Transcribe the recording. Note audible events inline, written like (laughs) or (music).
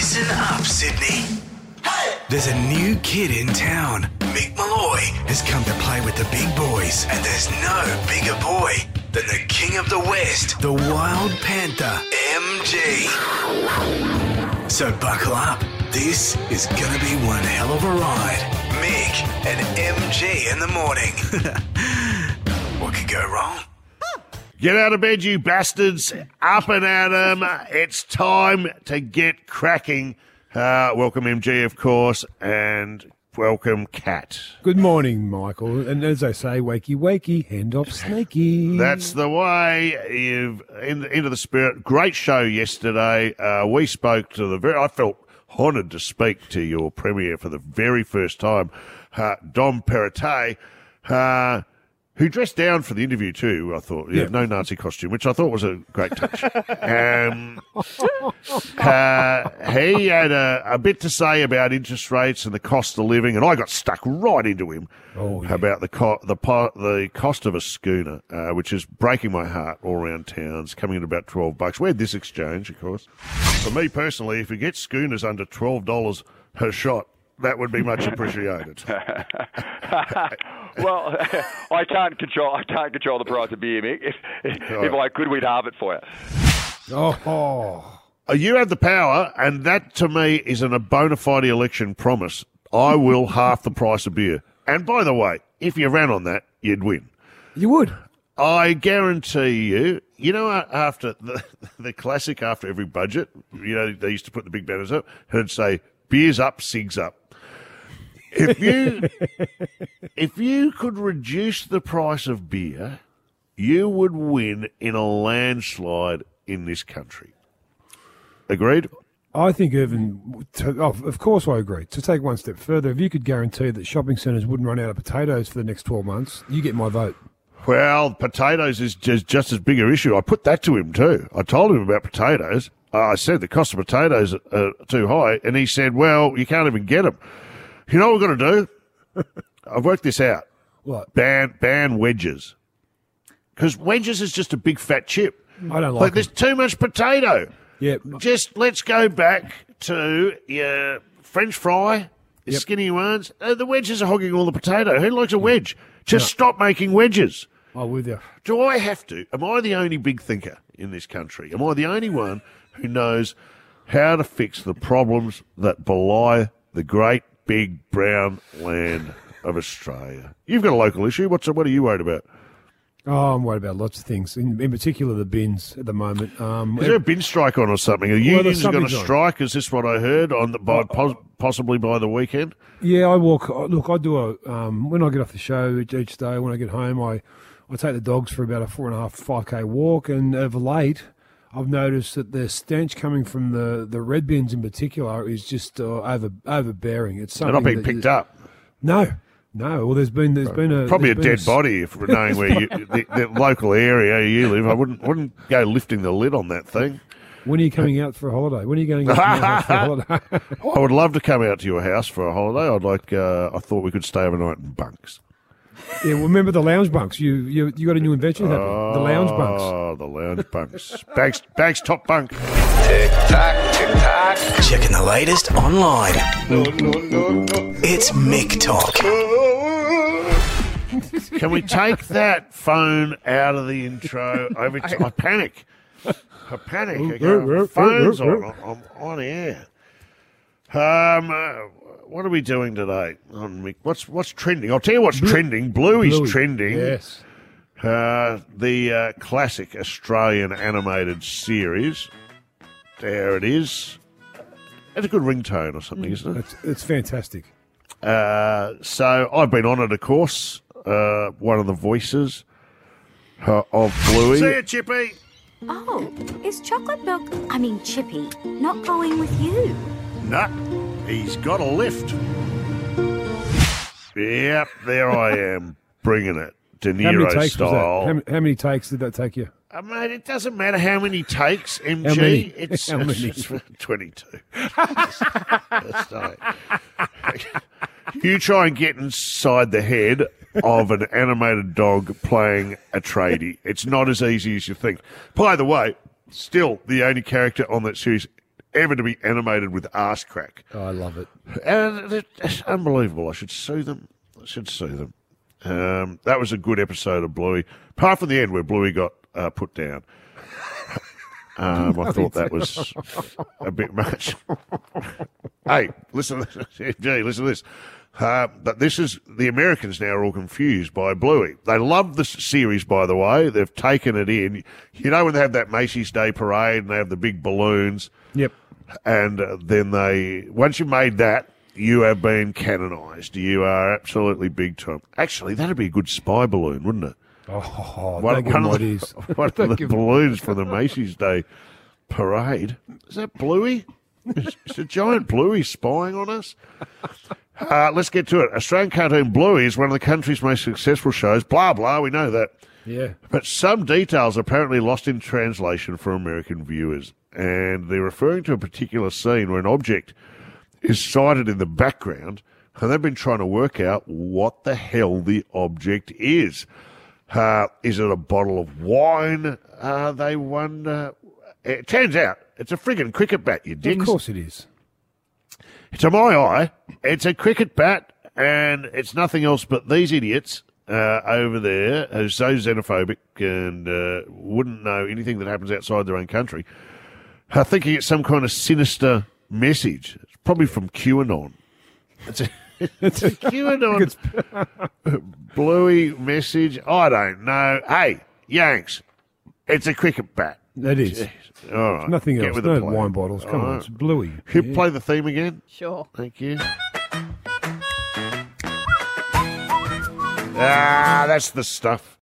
Listen up, Sydney. There's a new kid in town. Mick Molloy has come to play with the big boys, and there's no bigger boy than the king of the West, the Wild Panther, MG. So buckle up. This is gonna be one hell of a ride. Mick and MG in the morning. (laughs) what could go wrong? Get out of bed, you bastards. Up and at 'em. It's time to get cracking. Uh, welcome, MG, of course, and welcome, Cat. Good morning, Michael. And as I say, wakey, wakey, hand off snaky. That's the way. You've in, into the spirit. Great show yesterday. Uh, we spoke to the very. I felt honoured to speak to your premier for the very first time, uh, Dom Perrottet. Uh, who dressed down for the interview too? I thought, yeah, Yeah. no Nazi costume, which I thought was a great touch. um, (laughs) uh, he had a, a bit to say about interest rates and the cost of living, and I got stuck right into him Oh, yeah. about the co- the po- the cost of a schooner, uh, which is breaking my heart all around towns, coming in about twelve bucks. We had this exchange, of course. For me personally, if you get schooners under twelve dollars per shot, that would be much appreciated. (laughs) well, (laughs) I can't control. I can't control the price of beer, Mick. If, if I could, we'd halve it for you. Oh, You have the power, and that to me is an, a bona fide election promise. I will half the price of beer. And by the way, if you ran on that, you'd win. you would. I guarantee you, you know, after the, (laughs) the classic after every budget, you know, they used to put the big banners up and say, beers up, cigs up. If you, if you could reduce the price of beer, you would win in a landslide in this country. Agreed? I think even, to, oh, of course, I agree. To take one step further, if you could guarantee that shopping centres wouldn't run out of potatoes for the next 12 months, you get my vote. Well, potatoes is just, just as big an issue. I put that to him too. I told him about potatoes. I said the cost of potatoes are too high, and he said, "Well, you can't even get them." You know what we're going to do? (laughs) I've worked this out. What? Ban ban wedges because wedges is just a big fat chip. I don't Like like there's too much potato. Yeah. Just let's go back to your French fry, your Yep. skinny ones. Uh, the wedges are hogging all the potato. Who likes a wedge? Just stop making wedges. I'm with you. Do I have to? Am I the only big thinker in this country? Am I the only one who knows how to fix the problems that belie the great big brown land of Australia? You've got a local issue. What's what are you worried about? Oh, I'm worried about lots of things, in, in particular the bins at the moment. Um, Is there a bin strike on or something? Are Well, unions going to strike? Is this what I heard on the by pos- possibly by the weekend? Yeah, I walk. Look, I do a um, when I get off the show each, each day. When I get home, I I take the dogs for about a four and a half, five k walk, and of late, I've noticed that the stench coming from the the red bins in particular is just uh, over overbearing. It's something They're not being picked you- up. No, no. Well, there's been there's been a Probably a dead s- body if (laughs) knowing where you, the, the local area you live. I wouldn't wouldn't go lifting the lid on that thing. When are you coming out for a holiday? When are you going to go to my house for a holiday? (laughs) (laughs) I would love to come out to your house for a holiday. I'd like. Uh, I thought we could stay overnight in bunks. yeah, well, remember the lounge bunks? You you you got a new invention happening. The lounge bunks. Oh, the lounge bunks. Bags, bags, top bunk. Tick tock, tick tock. Checking the latest online. It's Mick Talk. Can we take that phone out of the intro? (laughs) Over, time I panic. I panic. I go, phone's on, I'm on air. Um, uh, what are we doing today on Mick? What's what's trending? I'll tell you what's trending. Bluey's trending. Yes. Uh, the uh, classic Australian animated series. There it is. It's a good ringtone or something, isn't it? It's, it's fantastic. Uh, so I've been on it, of course. Uh, one of the voices uh, of Bluey. See you, Chippy. Oh, is chocolate milk, I mean Chippy, not going with you? Nah, he's got a lift. Yep, there I am, bringing it. De How many Niro takes was that? style. How, how many takes did that take you? Uh, mate, it doesn't matter how many takes, (laughs) MG. (laughs) How many? (laughs) It's, How many? it's 22. You try and get inside the head of an animated dog playing a tradie. It's not as easy as you think. By the way, still the only character on that series ever to be animated with ass crack. Oh, I love it. And it's unbelievable. I should sue them. I should sue them. Um, that was a good episode of Bluey. Apart from the end where Bluey got uh, put down. Um, I (laughs) thought that was a bit much. (laughs) hey, listen, (laughs) gee, listen to this. Uh, but this is the Americans now are all confused by Bluey. They love this series, by the way. They've taken it in. You know when they have that Macy's Day Parade and they have the big balloons Yep. and uh, then they once you made that you have been canonized. You are absolutely big time. Actually that'd be a good spy balloon wouldn't it? Oh, one, one of (laughs) (laughs) the, one of the balloons for the macy's day parade? Is that bluey? Is, is a giant bluey spying on us? Uh, let's get to it. Australian cartoon bluey is one of the country's most successful shows. Blah blah we know that. Yeah. but some details are apparently lost in translation for American viewers, and they're referring to a particular scene where an object is sighted in the background, and they've been trying to work out what the hell the object is. Uh, is it a bottle of wine? Uh, they wonder. It turns out it's a friggin' cricket bat, you Of course it is. To my eye, it's a cricket bat, and it's nothing else but these idiots uh, over there who are so xenophobic and uh, wouldn't know anything that happens outside their own country, are thinking it's some kind of sinister message. It's probably from QAnon. It's a, (laughs) it's a QAnon bluey message. I don't know. Hey, Yanks, it's a cricket bat. That is. All right, Nothing get else. with the No plan. wine bottles. Come All on. right. It's bluey. You Yeah. play the theme again? Sure. Thank you. Ah, that's the stuff.